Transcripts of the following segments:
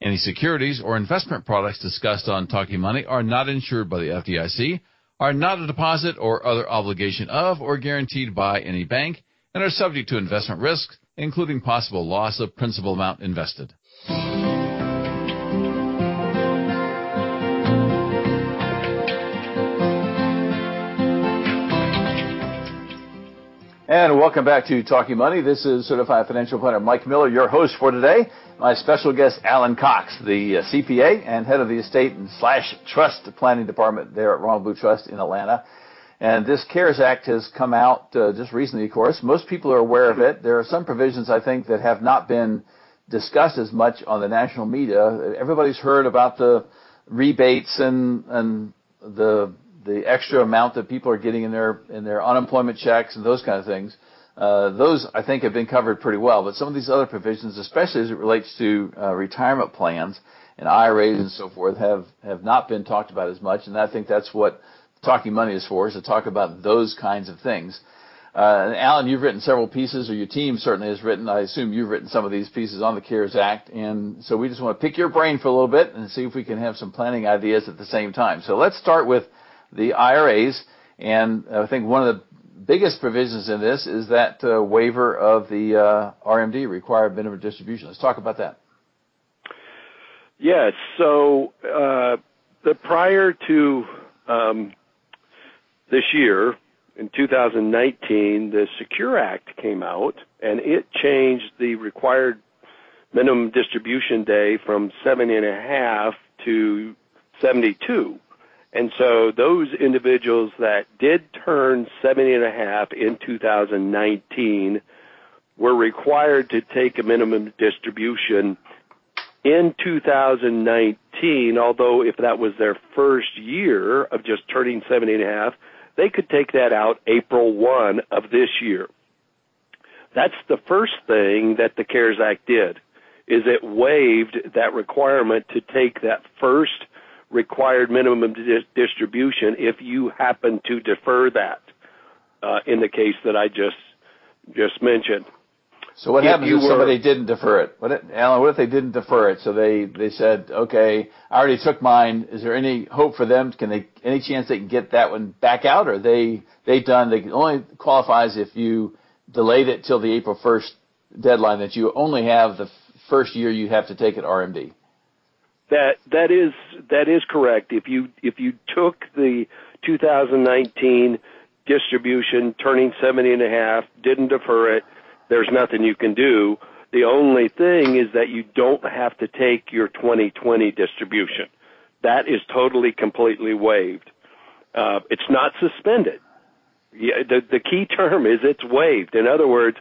Any securities or investment products discussed on Talking Money are not insured by the FDIC, are not a deposit or other obligation of or guaranteed by any bank, and are subject to investment risks, including possible loss of principal amount invested. And welcome back to Talking Money. This is Certified Financial Planner Mike Miller, your host for today. My special guest, Alan Cox, the uh, CPA and head of the estate and slash trust planning department there at Ronald Blue Trust in Atlanta. And this CARES Act has come out uh, just recently, of course. Most people are aware of it. There are some provisions, I think, that have not been discussed as much on the national media. Everybody's heard about the rebates and and the the extra amount that people are getting in their in their unemployment checks and those kind of things. Uh, those I think have been covered pretty well. But some of these other provisions, especially as it relates to uh, retirement plans and IRAs and so forth, have have not been talked about as much. And I think that's what talking money is for, is to talk about those kinds of things. Uh, Alan, you've written several pieces, or your team certainly has written. I assume you've written some of these pieces on the CARES Act, and so we just want to pick your brain for a little bit and see if we can have some planning ideas at the same time. So let's start with the IRAs. And I think one of the biggest provisions in this is that uh, waiver of the uh, RMD, required minimum distribution. Let's talk about that. Yes. So uh, the prior to um, this year, in 2019, the Secure Act came out, and it changed the required minimum distribution day from seven and a half to 72. And so those individuals that did turn 70 and a half in 2019 were required to take a minimum distribution in 2019, although if that was their first year of just turning 70 and a half, they could take that out April 1 of this year. That's the first thing that the CARES Act did, is it waived that requirement to take that first required minimum di- distribution if you happen to defer that uh, in the case that I just just mentioned. So what if happens if somebody didn't defer it? What, Alan, what if they didn't defer it? So they, they said, okay, I already took mine. Is there any hope for them? Can they, any chance they can get that one back out? Or they, they done, they only qualifies if you delayed it till the April 1st deadline that you only have the first year you have to take it RMD. That that is that is correct. If you if you took the 2019 distribution, turning 70 and a half, didn't defer it, there's nothing you can do. The only thing is that you don't have to take your 2020 distribution. That is totally completely waived. Uh, it's not suspended. The key term is it's waived. In other words,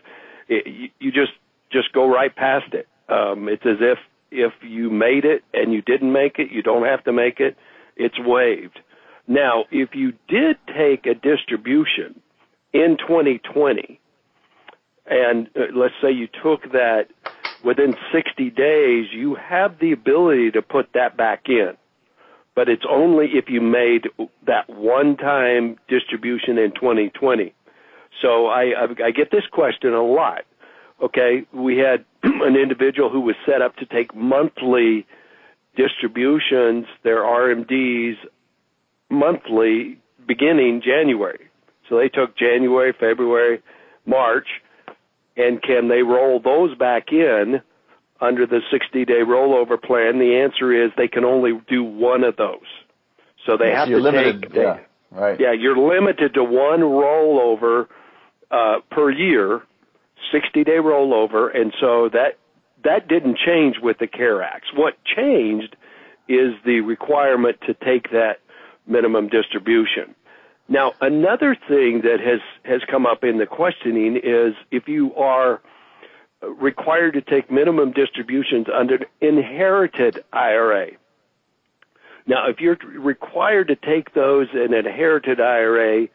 you, just go right past it. Um, it's as if if you made it and you didn't make it, you don't have to make it. It's waived. Now, if you did take a distribution in 2020, and uh, let's say you took that within 60 days, you have the ability to put that back in. But it's only if you made that one-time distribution in 2020. So I, I get this question a lot. Okay, we had an individual who was set up to take monthly distributions, their RMDs monthly beginning January. So they took January, February, March, and can they roll those back in under the 60 day rollover plan? The answer is they can only do one of those. So they yes, have to limited, take, yeah, right. Yeah, you're limited to one rollover uh, per year 60 day rollover, and so that that didn't change with the CARE Act. What changed is the requirement to take that minimum distribution. Now, another thing that has has come up in the questioning is if you are required to take minimum distributions under inherited IRA. Now, if you're required to take those in an inherited IRA,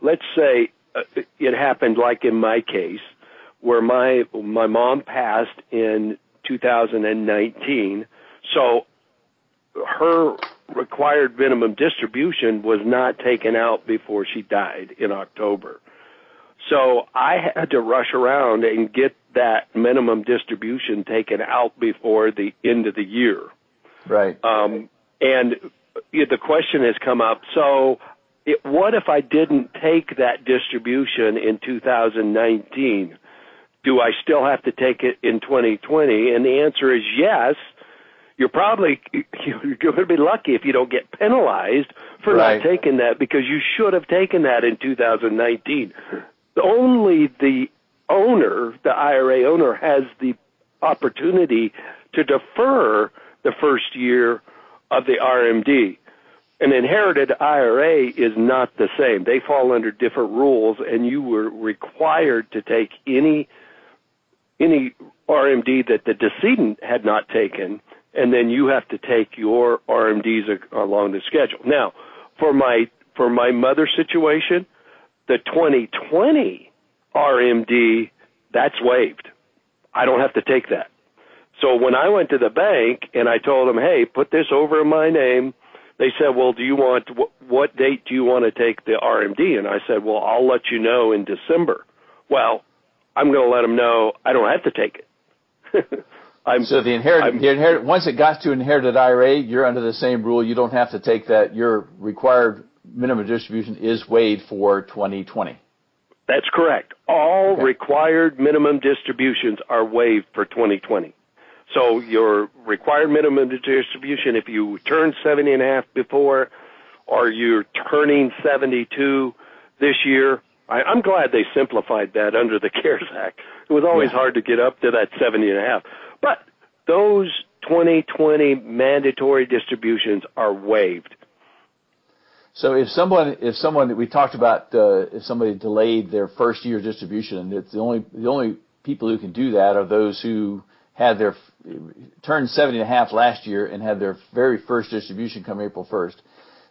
let's say uh, it happened like in my case, where my my mom passed in 2019, so her required minimum distribution was not taken out before she died in October. So I had to rush around and get that minimum distribution taken out before the end of the year. Right. Um, and the question has come up. So, it, what if I didn't take that distribution in 2019? Do I still have to take it in 2020? And the answer is yes. You're probably you're going to be lucky if you don't get penalized for right. not taking that because you should have taken that in 2019. Only the owner, the IRA owner, has the opportunity to defer the first year of the RMD. An inherited IRA is not the same. They fall under different rules, and you were required to take any any RMD that the decedent had not taken, and then you have to take your RMDs along the schedule. Now, for my for my mother situation, the 2020 RMD that's waived. I don't have to take that. So when I went to the bank and I told them, "Hey, put this over in my name," they said, "Well, do you want what date do you want to take the RMD?" And I said, "Well, I'll let you know in December." Well, I'm going to let them know I don't have to take it. I'm, so the inherit, the inherit, once it got to inherited IRA, you're under the same rule. You don't have to take that. Your required minimum distribution is waived for 2020. That's correct. All okay. required minimum distributions are waived for 2020. So your required minimum distribution, if you turn 70 and a half before, or you're turning 72 this year, I, I'm glad they simplified that under the CARES Act. It was always yeah. hard to get up to that 70 and a half. But those 2020 mandatory distributions are waived. So if someone, if someone we talked about, uh, if somebody delayed their first year distribution, and it's the only the only people who can do that are those who had their turned 70 and a half last year and had their very first distribution come April 1st.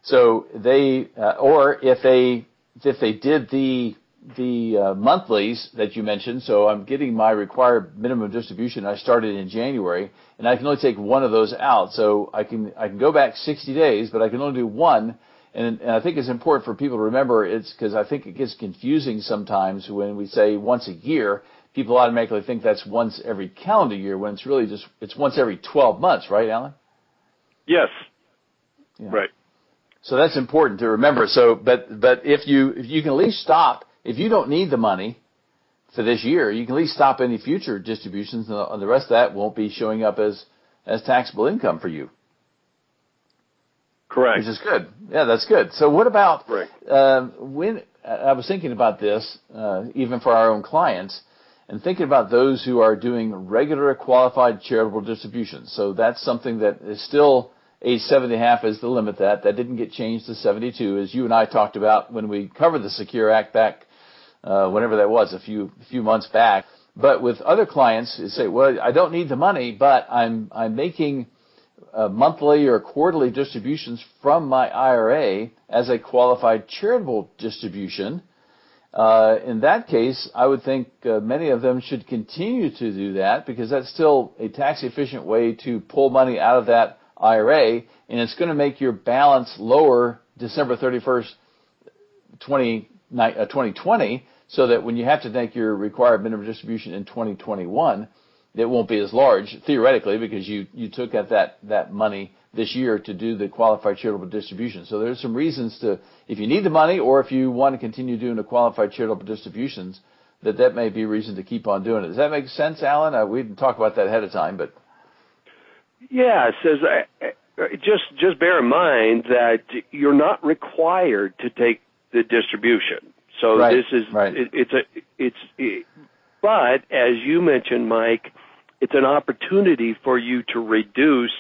So they, uh, or if they if they did the the uh, monthlies that you mentioned, so I'm getting my required minimum distribution. I started in January, and I can only take one of those out. So I can I can go back 60 days, but I can only do one. And, and I think it's important for people to remember it's because I think it gets confusing sometimes when we say once a year. People automatically think that's once every calendar year when it's really just it's once every 12 months, right, Alan? Yes. Yeah. Right. So that's important to remember. So, but but if you if you can at least stop if you don't need the money for this year, you can at least stop any future distributions, and the rest of that won't be showing up as as taxable income for you. Correct. Which is good. Yeah, that's good. So what about right. uh, when I was thinking about this, uh, even for our own clients, and thinking about those who are doing regular qualified charitable distributions. So that's something that is still age 70 and a half is the limit that. That didn't get changed to 72, as you and I talked about when we covered the Secure Act back, uh, whenever that was, a few, few months back. But with other clients, you say, well, I don't need the money, but I'm, I'm making uh, monthly or quarterly distributions from my IRA as a qualified charitable distribution. Uh, in that case, I would think uh, many of them should continue to do that because that's still a tax efficient way to pull money out of that IRA, and it's going to make your balance lower December 31st, 20, uh, 2020, so that when you have to take your required minimum distribution in 2021, it won't be as large theoretically because you you took out that that money this year to do the qualified charitable distribution. So there's some reasons to if you need the money or if you want to continue doing the qualified charitable distributions that that may be a reason to keep on doing it. Does that make sense, Alan? Uh, we didn't talk about that ahead of time, but yeah, it says uh, uh, just just bear in mind that you're not required to take the distribution. So right, this is right. it, it's a it's it, but as you mentioned, Mike, it's an opportunity for you to reduce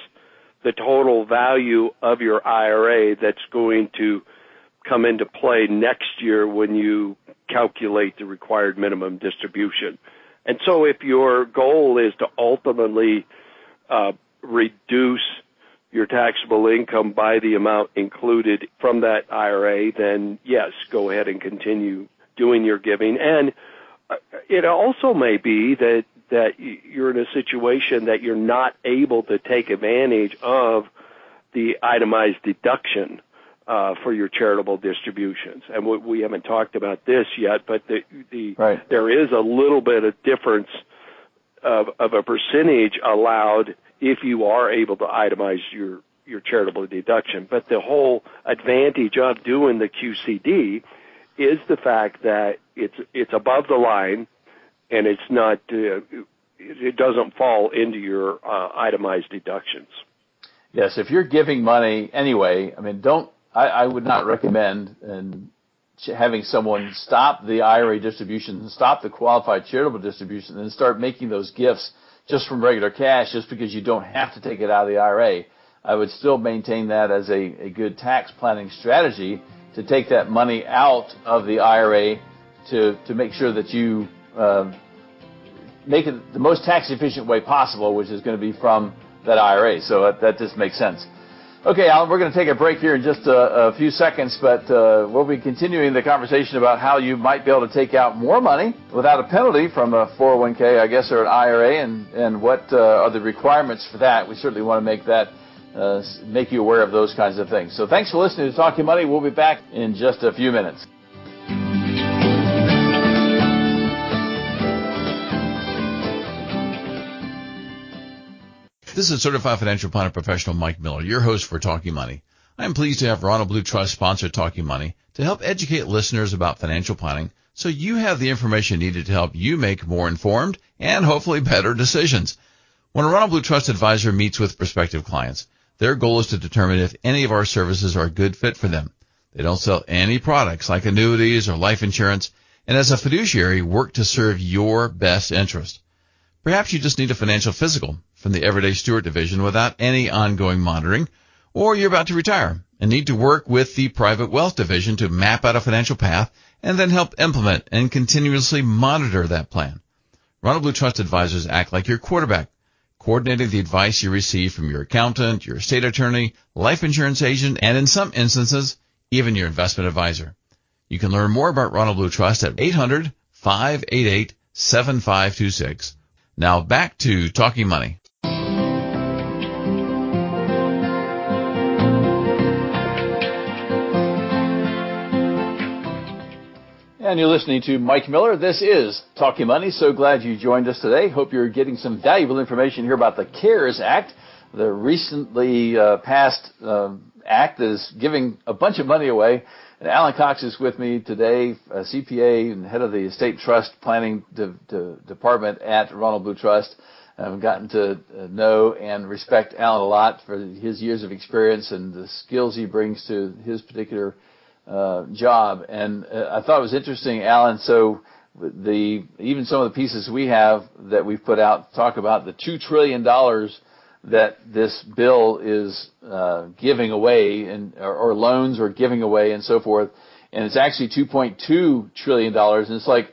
the total value of your IRA that's going to come into play next year when you calculate the required minimum distribution. And so if your goal is to ultimately uh, reduce your taxable income by the amount included from that IRA, then yes, go ahead and continue doing your giving. And uh, it also may be that that you're in a situation that you're not able to take advantage of the itemized deduction uh, for your charitable distributions. And we, we haven't talked about this yet, but the, the right. there is a little bit of difference of, of a percentage allowed if you are able to itemize your your charitable deduction. But the whole advantage of doing the QCD is the fact that it's it's above the line and it's not uh, it doesn't fall into your uh, itemized deductions. Yes, if you're giving money anyway, I mean, don't I, I would not recommend and having someone stop the IRA distribution and stop the qualified charitable distribution and start making those gifts just from regular cash just because you don't have to take it out of the IRA. I would still maintain that as a, good tax planning strategy to take that money out of the IRA to, to make sure that you uh, make it the most tax efficient way possible, which is going to be from that IRA. So that just makes sense. Okay, Alan, we're going to take a break here in just a, few seconds, but uh, we'll be continuing the conversation about how you might be able to take out more money without a penalty from a 401k, I guess, or an IRA, and, and what uh, are the requirements for that. We certainly want to make that uh, make you aware of those kinds of things. So thanks for listening to Talking Money. We'll be back in just a few minutes. This is Certified Financial Planner Professional Mike Miller, your host for Talking Money. I am pleased to have Ronald Blue Trust sponsor Talking Money to help educate listeners about financial planning so you have the information needed to help you make more informed and hopefully better decisions. When a Ronald Blue Trust advisor meets with prospective clients, their goal is to determine if any of our services are a good fit for them. They don't sell any products like annuities or life insurance, and as a fiduciary, work to serve your best interest. Perhaps you just need a financial physical from the Everyday Steward division without any ongoing monitoring, or you're about to retire and need to work with the Private Wealth division to map out a financial path and then help implement and continuously monitor that plan. Ronald Blue Trust advisors act like your quarterback, coordinating the advice you receive from your accountant, your estate attorney, life insurance agent, and in some instances, even your investment advisor. You can learn more about Ronald Blue Trust at 800 588 7526. Now back to Talking Money. And you're listening to Mike Miller. This is Talking Money. So glad you joined us today. Hope you're getting some valuable information here about the CARES Act, the recently uh, passed uh, act that is giving a bunch of money away. And Alan Cox is with me today, a CPA and head of the Estate Trust Planning de- de- Department at Ronald Blue Trust. I've gotten to uh, know and respect Alan a lot for his years of experience and the skills he brings to his particular uh, job. And uh, I thought it was interesting, Alan. So the even some of the pieces we have that we've put out talk about the two trillion dollars that this bill is uh, giving away and or, or loans or giving away and so forth. And it's actually 2.2 trillion dollars. And it's like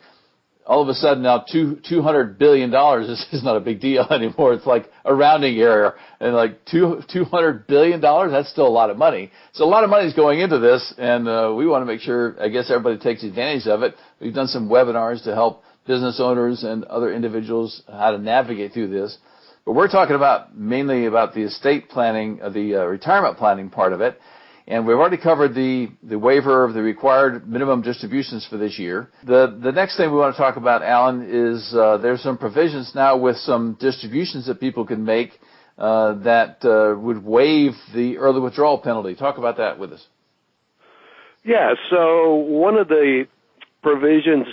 all of a sudden now two two hundred billion dollars is, is not a big deal anymore. It's like a rounding error, and like two two hundred billion dollars that's still a lot of money. So a lot of money is going into this, and uh, we want to make sure I guess everybody takes advantage of it. We've done some webinars to help business owners and other individuals how to navigate through this. But we're talking about mainly about the estate planning, uh, the uh, retirement planning part of it. And we've already covered the, waiver of the required minimum distributions for this year. The, the next thing we want to talk about, Alan, is uh, there's some provisions now with some distributions that people can make uh, that uh, would waive the early withdrawal penalty. Talk about that with us. Yeah, so one of the provisions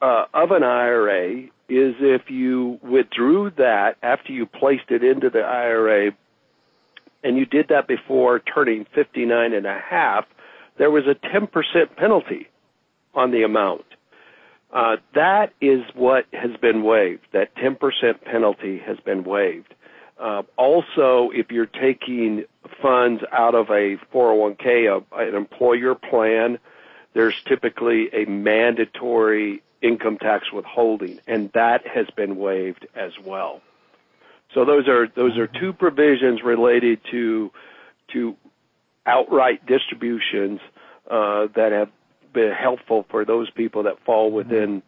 of an IRA is if you withdrew that after you placed it into the IRA and you did that before turning 59 and a half, there was a 10% penalty on the amount. Uh, that is what has been waived. That 10% penalty has been waived. Uh, also, if you're taking funds out of a 401k, a, an employer plan, there's typically a mandatory income tax withholding, and that has been waived as well. So those are those are two provisions related to to outright distributions uh, that have been helpful for those people that fall within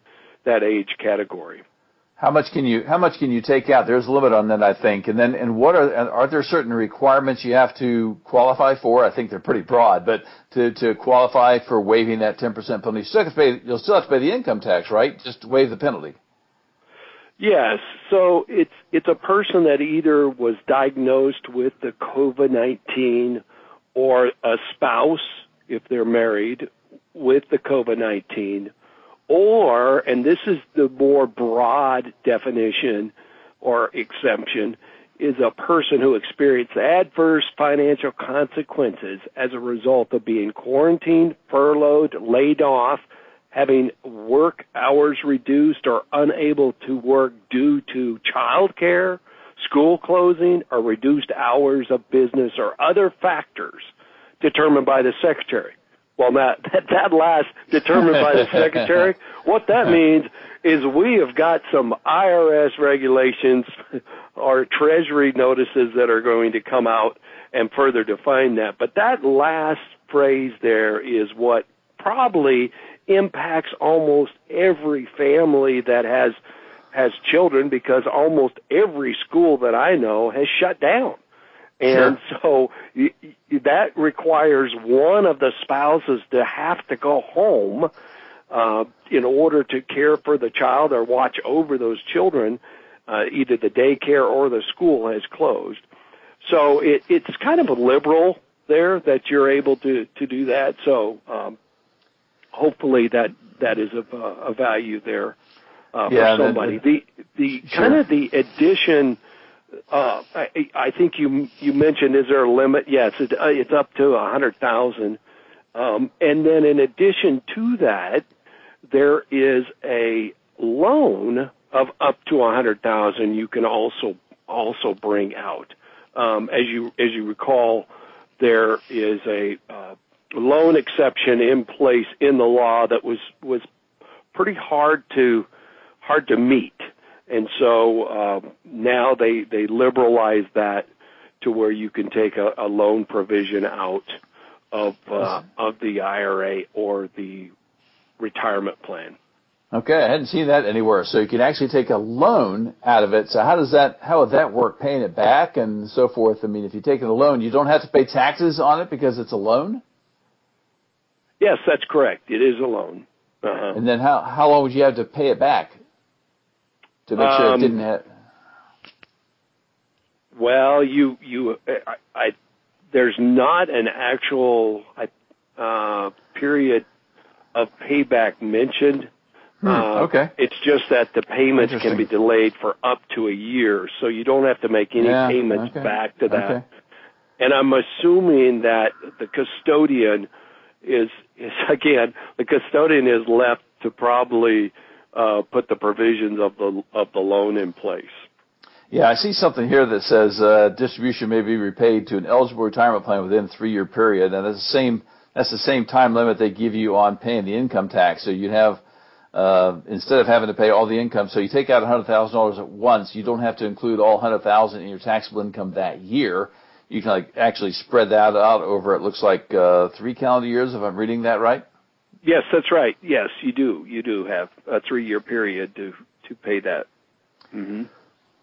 that age category. How much can you how much can you take out? There's a limit on that, I think. And then and what are are there certain requirements you have to qualify for? I think they're pretty broad, but to to qualify for waiving that 10% penalty, you still have to pay, you'll still have to pay the income tax, right? Just waive the penalty. Yes. So it's it's a person that either was diagnosed with the COVID-19 or a spouse if they're married with the COVID-19 or, and this is the more broad definition or exemption, is a person who experienced adverse financial consequences as a result of being quarantined, furloughed, laid off, having work hours reduced or unable to work due to child care, school closing, or reduced hours of business or other factors determined by the secretary. Well, that, that, that last determined by the secretary, what that means is we have got some IRS regulations or treasury notices that are going to come out and further define that. But that last phrase there is what probably impacts almost every family that has has children because almost every school that I know has shut down. And sure. so y- y- that requires one of the spouses to have to go home uh, in order to care for the child or watch over those children. Uh, either the daycare or the school has closed. So it, it's kind of a liberal there that you're able to to do that. So um, hopefully that that is of uh, a value there uh, yeah, for somebody. The the sure. kind of the addition uh, I, I think you you mentioned is there a limit? Yes, it, uh, it's up to a hundred thousand. Um, and then in addition to that, there is a loan of up to a hundred thousand. You can also also bring out. Um, as you as you recall, there is a uh, loan exception in place in the law that was was pretty hard to hard to meet. And so uh, now they they liberalize that to where you can take a, a loan provision out of uh, of the IRA or the retirement plan. Okay, I hadn't seen that anywhere. So you can actually take a loan out of it. So how does that how would that work? Paying it back and so forth. I mean, if you take a loan, you don't have to pay taxes on it because it's a loan. Yes, that's correct. It is a loan. Uh-huh. And then how how long would you have to pay it back? to make sure it didn't have. Well, you you I, I there's not an actual uh, period of payback mentioned. Hmm, uh, okay. It's just that the payments can be delayed for up to a year, so you don't have to make any yeah, payments okay. back to that. Okay. And I'm assuming that the custodian is is again the custodian is left to probably uh, put the provisions of the of the loan in place. Yeah, I see something here that says uh, distribution may be repaid to an eligible retirement plan within a three-year period, and that's the same that's the same time limit they give you on paying the income tax. So you'd have uh, instead of having to pay all the income, so you take out $100,000 at once, you don't have to include all 100,000 in your taxable income that year. You can like actually spread that out over it looks like uh, three calendar years if I'm reading that right. Yes, that's right. Yes, you do. You do have a three-year period to to pay that. Mm-hmm.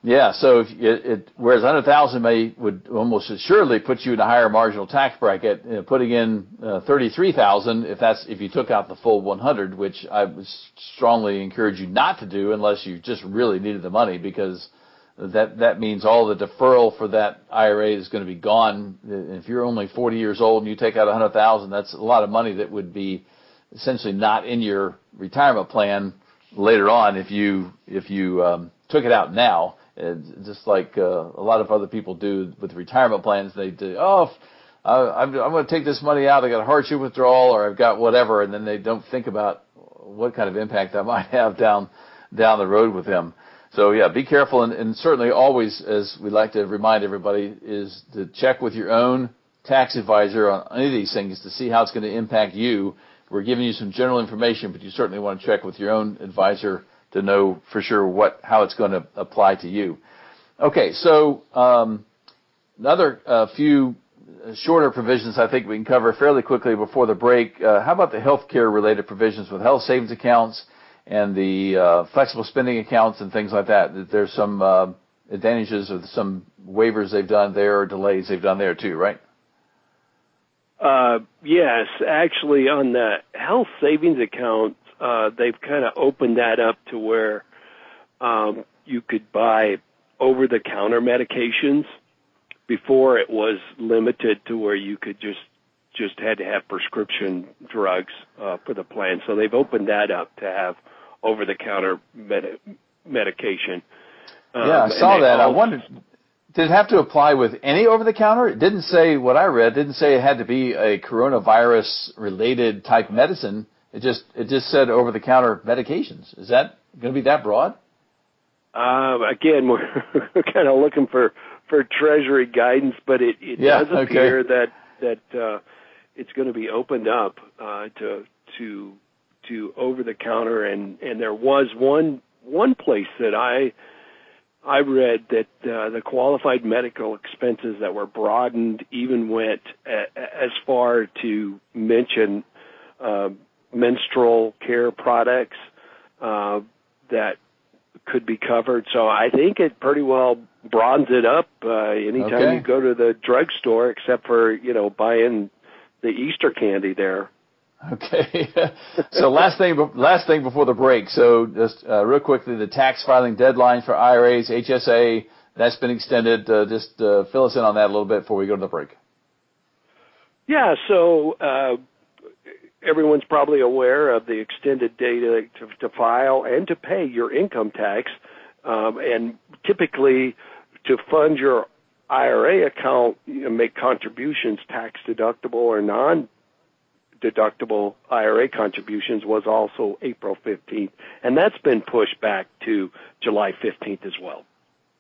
Yeah. So it, it whereas 100,000 may would almost assuredly put you in a higher marginal tax bracket, you know, putting in uh, 33,000 if that's if you took out the full 100, which I would strongly encourage you not to do unless you just really needed the money because that that means all the deferral for that IRA is going to be gone. If you're only 40 years old and you take out 100,000, that's a lot of money that would be essentially not in your retirement plan later on if you if you um, took it out now. Just like uh, a lot of other people do with retirement plans, they do. Oh, I'm, I'm going to take this money out. I got a hardship withdrawal, or I've got whatever, and then they don't think about what kind of impact that might have down down the road with them. So yeah, be careful, and, certainly always, as we like to remind everybody, is to check with your own tax advisor on any of these things to see how it's going to impact you we're giving you some general information, but you certainly want to check with your own advisor to know for sure what how it's going to apply to you. Okay, so um, another uh, few shorter provisions I think we can cover fairly quickly before the break. Uh, how about the healthcare related provisions with health savings accounts and the uh, flexible spending accounts and things like that? There's some uh, advantages of some waivers they've done there or delays they've done there too, right? Uh, yes, actually, on the health savings account, uh, they've kind of opened that up to where um, you could buy over-the-counter medications. Before, it was limited to where you could just just had to have prescription drugs uh, for the plan. So they've opened that up to have over-the-counter med- medication. Um, yeah, I saw that. I wondered did it have to apply with any over the counter? It didn't say what I read. It didn't say it had to be a coronavirus related type medicine. It just it just said over the counter medications. Is that going to be that broad? Uh, again, we're, we're kind of looking for for Treasury guidance, but it, it yeah, does appear okay. that that uh, it's going to be opened up uh, to to to over the counter, and and there was one one place that I I read that uh, the qualified medical expenses that were broadened even went a, as far to mention uh, menstrual care products uh, that could be covered. So I think it pretty well broadens it up uh, anytime okay. you go to the drugstore, except for you know buying the Easter candy there. Okay. so last thing, last thing before the break. So just uh, real quickly, the tax filing deadline for IRAs, HSA, that's been extended. Uh, just uh, fill us in on that a little bit before we go to the break. Yeah. So uh, everyone's probably aware of the extended date to, to file and to pay your income tax, um, and typically to fund your IRA account, you know, make contributions tax deductible or non deductible IRA contributions was also April 15th, and that's been pushed back to July 15th as well.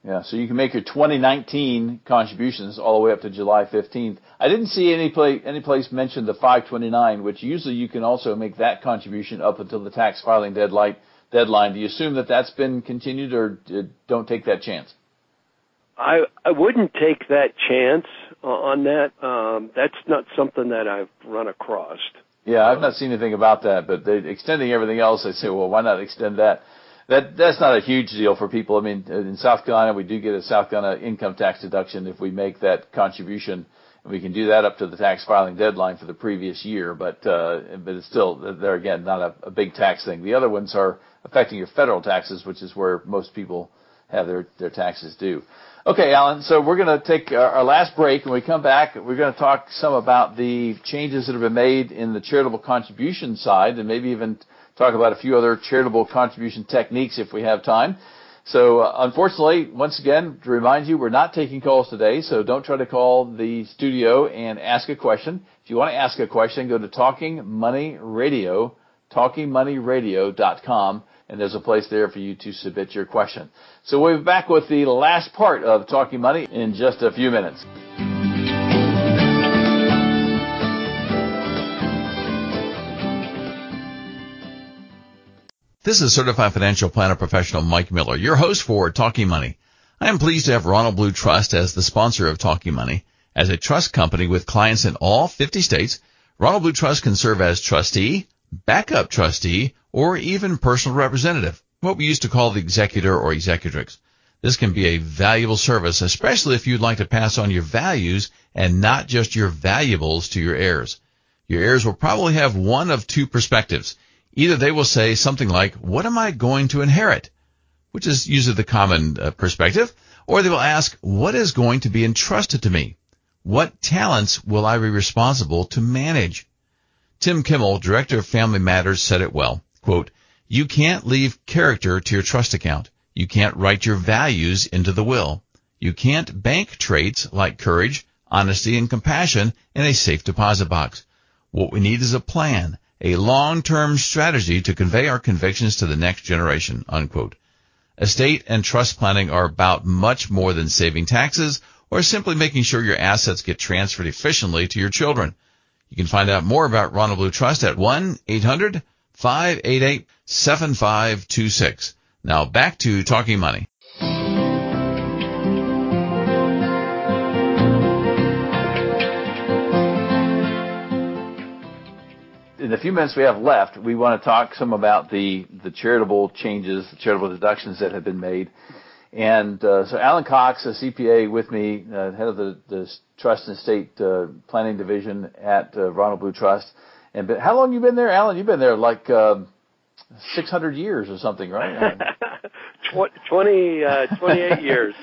Yeah, so you can make your 2019 contributions all the way up to July 15th. I didn't see any place any place mention the 529, which usually you can also make that contribution up until the tax filing deadline. Deadline. Do you assume that that's been continued, or uh, don't take that chance? I I wouldn't take that chance on that. Um, that's not something that I've run across. Yeah, I've not seen anything about that, but extending everything else, I say, well, why not extend that? That that's not a huge deal for people. I mean, in South Carolina, we do get a South Carolina income tax deduction if we make that contribution, and we can do that up to the tax filing deadline for the previous year. But uh, but it's still there again not a, a big tax thing. The other ones are affecting your federal taxes, which is where most people have their their taxes due. Okay, Alan, so we're going to take our last break. When we come back, we're going to talk some about the changes that have been made in the charitable contribution side and maybe even talk about a few other charitable contribution techniques if we have time. So unfortunately, once again, to remind you, we're not taking calls today, so don't try to call the studio and ask a question. If you want to ask a question, go to Talking Money Radio, talkingmoneyradio.com and there's a place there for you to submit your question. So we'll be back with the last part of Talking Money in just a few minutes. This is Certified Financial Planner Professional Mike Miller, your host for Talking Money. I am pleased to have Ronald Blue Trust as the sponsor of Talking Money. As a trust company with clients in all 50 states, Ronald Blue Trust can serve as trustee, backup trustee, or even personal representative, what we used to call the executor or executrix. This can be a valuable service, especially if you'd like to pass on your values and not just your valuables to your heirs. Your heirs will probably have one of two perspectives. Either they will say something like, what am I going to inherit? Which is usually the common uh, perspective. Or they will ask, what is going to be entrusted to me? What talents will I be responsible to manage? Tim Kimmel, Director of Family Matters, said it well. Quote, you can't leave character to your trust account. You can't write your values into the will. You can't bank traits like courage, honesty, and compassion in a safe deposit box. What we need is a plan, a long-term strategy to convey our convictions to the next generation, unquote. Estate and trust planning are about much more than saving taxes or simply making sure your assets get transferred efficiently to your children. You can find out more about Ronald Blue Trust at 588 7526. Now back to Talking Money. in the few minutes we have left, we want to talk some about the, the charitable changes, the charitable deductions that have been made. And uh, so Alan Cox, a CPA with me, uh, head of the, the Trust and Estate uh, Planning Division at uh, Ronald Blue Trust, and but how long you been there, Alan? You've been there like uh, 600 years or something, right? 20, uh, 28 years.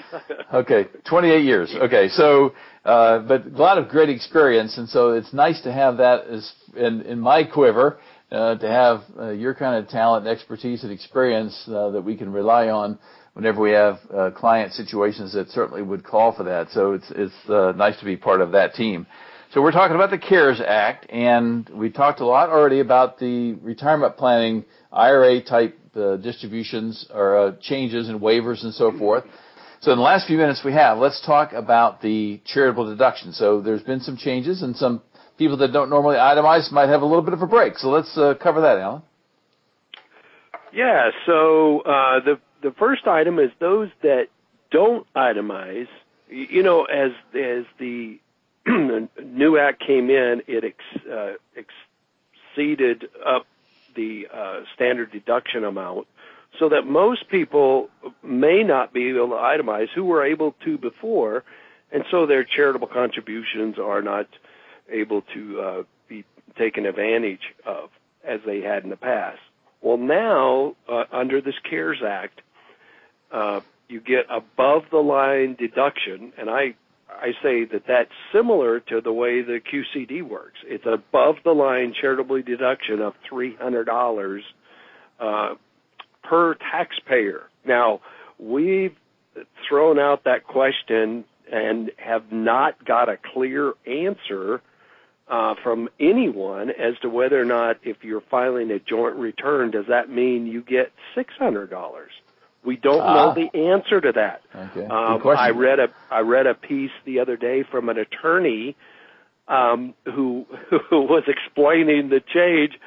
okay, 28 years. Okay, so, uh, but a lot of great experience, and so it's nice to have that as in, in my quiver, uh, to have uh, your kind of talent, expertise, and experience uh, that we can rely on whenever we have uh, client situations that certainly would call for that. So it's it's uh, nice to be part of that team. So we're talking about the CARES Act, and we talked a lot already about the retirement planning IRA type uh, distributions or uh, changes and waivers and so forth. So in the last few minutes we have, let's talk about the charitable deduction. So there's been some changes, and some people that don't normally itemize might have a little bit of a break. So let's uh, cover that, Alan. Yeah. So uh, the the first item is those that don't itemize. You know, as as the new act came in, it uh, exceeded up the uh, standard deduction amount, so that most people may not be able to itemize who were able to before, and so their charitable contributions are not able to uh, be taken advantage of as they had in the past. Well, now uh, under this CARES Act, uh, you get above the line deduction, and I I say that that's similar to the way the QCD works. It's above the line charitable deduction of three hundred dollars uh, per taxpayer. Now we've thrown out that question and have not got a clear answer uh, from anyone as to whether or not if you're filing a joint return, does that mean you get six hundred dollars? We don't ah. know the answer to that. Okay. Um, I read a I read a piece the other day from an attorney um, who who was explaining the change,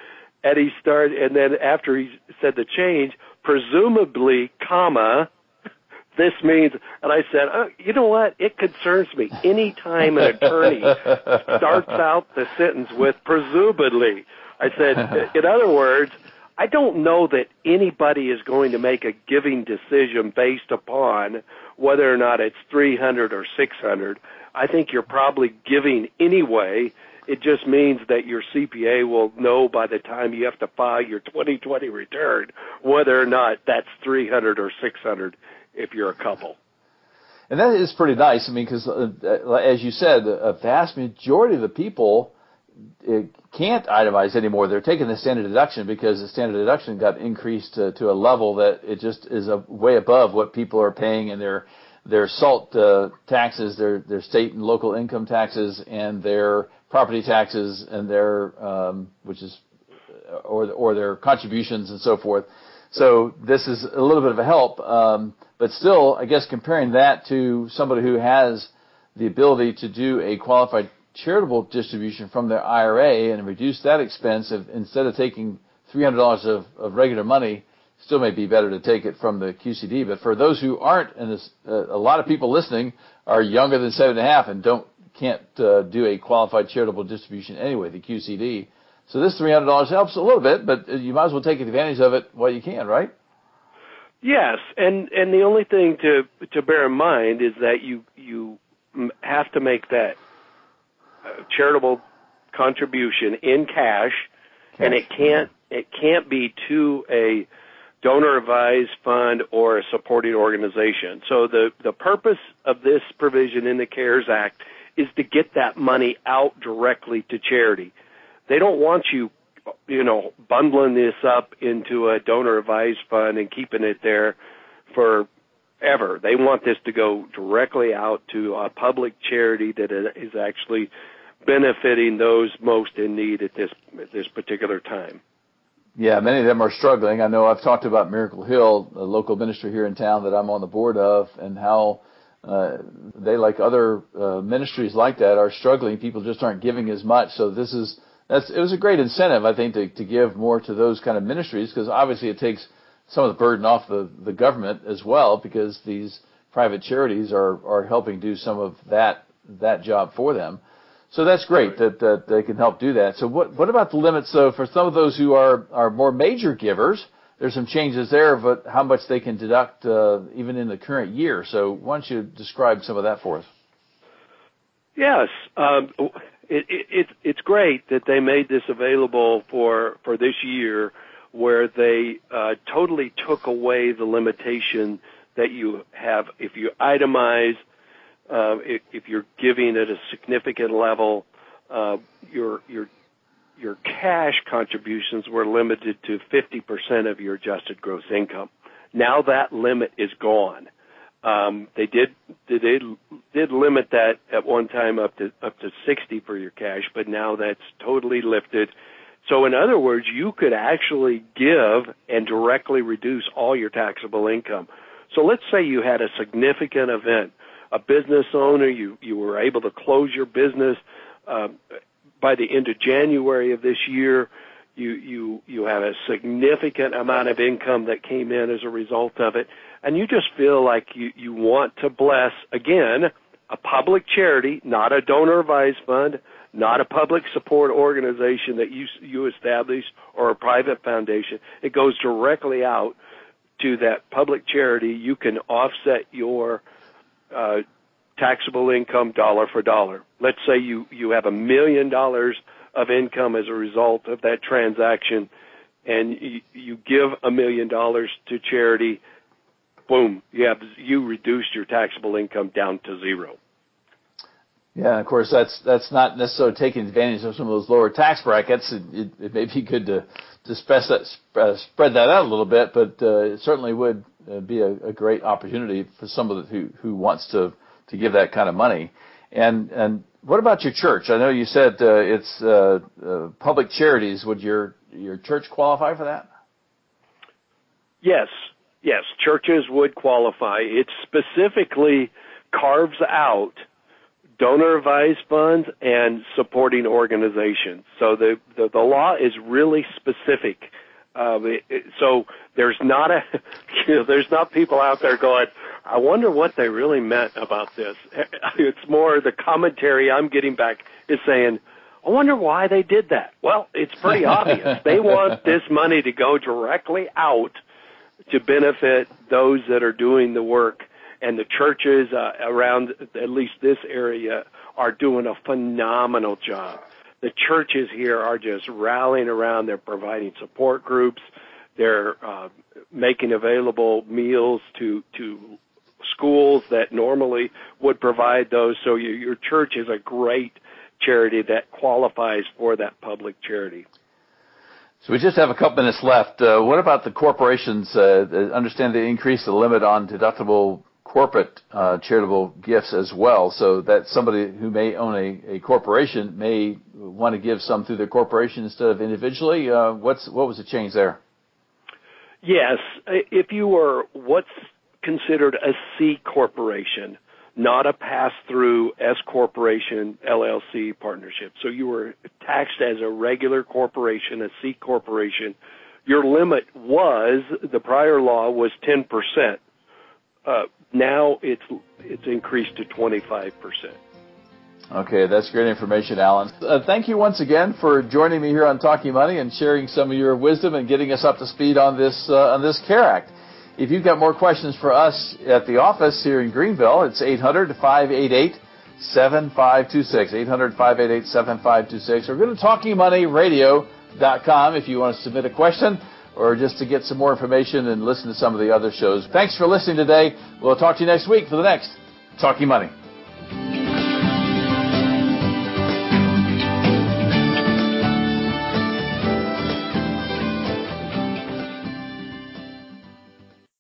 and he started, and then after he said the change, presumably, comma, this means, and I said, oh, you know what? It concerns me. Any time an attorney starts out the sentence with presumably, I said, in other words, I don't know that anybody is going to make a giving decision based upon whether or not it's 300 or 600. I think you're probably giving anyway. It just means that your CPA will know by the time you have to file your 2020 return whether or not that's 300 or 600 if you're a couple. And that is pretty nice. I mean, because uh, as you said, a vast majority of the people can't itemize anymore. They're taking the standard deduction because the standard deduction got increased to, to a level that it just is a, way above what people are paying in their their SALT uh, taxes, their their state and local income taxes, and their property taxes, and their um, which is or or their contributions and so forth. So this is a little bit of a help, um, but still, I guess comparing that to somebody who has the ability to do a qualified charitable distribution from their IRA and reduce that expense if, instead of taking $300 of, of regular money, still may be better to take it from the QCD. But for those who aren't, and this, uh, a lot of people listening are younger than seven and a half and don't can't uh, do a qualified charitable distribution anyway, the QCD. So this $300 helps a little bit, but you might as well take advantage of it while you can, right? Yes, and and the only thing to to bear in mind is that you you have to make that charitable contribution in cash, cash, and it can't it can't be to a donor advised fund or a supporting organization. So the the purpose of this provision in the CARES Act is to get that money out directly to charity. They don't want you you know bundling this up into a donor advised fund and keeping it there for ever. They want this to go directly out to a public charity that is actually benefiting those most in need at this at this particular time. Yeah, many of them are struggling. I know I've talked about Miracle Hill, a local ministry here in town that I'm on the board of, and how uh, they, like other uh, ministries like that, are struggling. People just aren't giving as much. So this is that's it was a great incentive, I think, to, to give more to those kind of ministries because obviously it takes some of the burden off the, the government as well because these private charities are are helping do some of that that job for them. So that's great that, that they can help do that. So what, what about the limits though for some of those who are, are more major givers? There's some changes there, but how much they can deduct uh, even in the current year. So why don't you describe some of that for us? Yes, um, it, it, it's great that they made this available for for this year, where they uh, totally took away the limitation that you have if you itemize if, if, you're giving at a significant level, uh, your your your cash contributions were limited to 50% of your adjusted gross income. Now that limit is gone. Um, they did they did did limit that at one time up to up to 60 for your cash, but now that's totally lifted. So in other words, you could actually give and directly reduce all your taxable income. So let's say you had a significant event a business owner, you you were able to close your business uh, by the end of January of this year. You you you have a significant amount of income that came in as a result of it, and you just feel like you you want to bless again a public charity, not a donor advised fund, not a public support organization that you you establish or a private foundation. It goes directly out to that public charity. You can offset your uh, taxable income dollar for dollar. Let's say you, you have a million dollars of income as a result of that transaction and you, you give a million dollars to charity, boom, you have, you reduced your taxable income down to zero. Yeah, of course, that's that's not necessarily taking advantage of some of those lower tax brackets. It, it, it may be good to to spread that, uh, spread that out a little bit, but uh, it certainly would be a, a, great opportunity for somebody who who wants to to give that kind of money. And and what about your church? I know you said uh, it's uh, uh, public charities. Would your your church qualify for that? Yes, yes, churches would qualify. It specifically carves out donor advised funds and supporting organizations. So the, the, the law is really specific. Um, it, it, so there's not a, you know, there's not people out there going, I wonder what they really meant about this. It's more the commentary I'm getting back is saying, I wonder why they did that. Well, it's pretty obvious. They want this money to go directly out to benefit those that are doing the work and the churches uh, around at least this area are doing a phenomenal job. The churches here are just rallying around. They're providing support groups. They're uh, making available meals to to schools that normally would provide those. So your, your church is a great charity that qualifies for that public charity. So we just have a couple minutes left. Uh, what about the corporations? Uh, understand they increased the limit on deductible corporate uh, charitable gifts as well, so that somebody who may own a, a corporation may want to give some through their corporation instead of individually. Uh, what's what was the change there? Yes, if you were what's considered a C corporation, not a pass-through S corporation LLC partnership. So you were taxed as a regular corporation, a C corporation. Your limit was the prior law was 10 percent. Uh, now it's it's increased to 25 percent. Okay, that's great information, Alan. Uh, thank you once again for joining me here on Talking Money and sharing some of your wisdom and getting us up to speed on this uh, on this CARE Act. If you've got more questions for us at the office here in Greenville, it's 800 588 7526. 800 588 7526. Or go to TalkingMoneyRadio.com if you want to submit a question or just to get some more information and listen to some of the other shows. Thanks for listening today. We'll talk to you next week for the next Talking Money.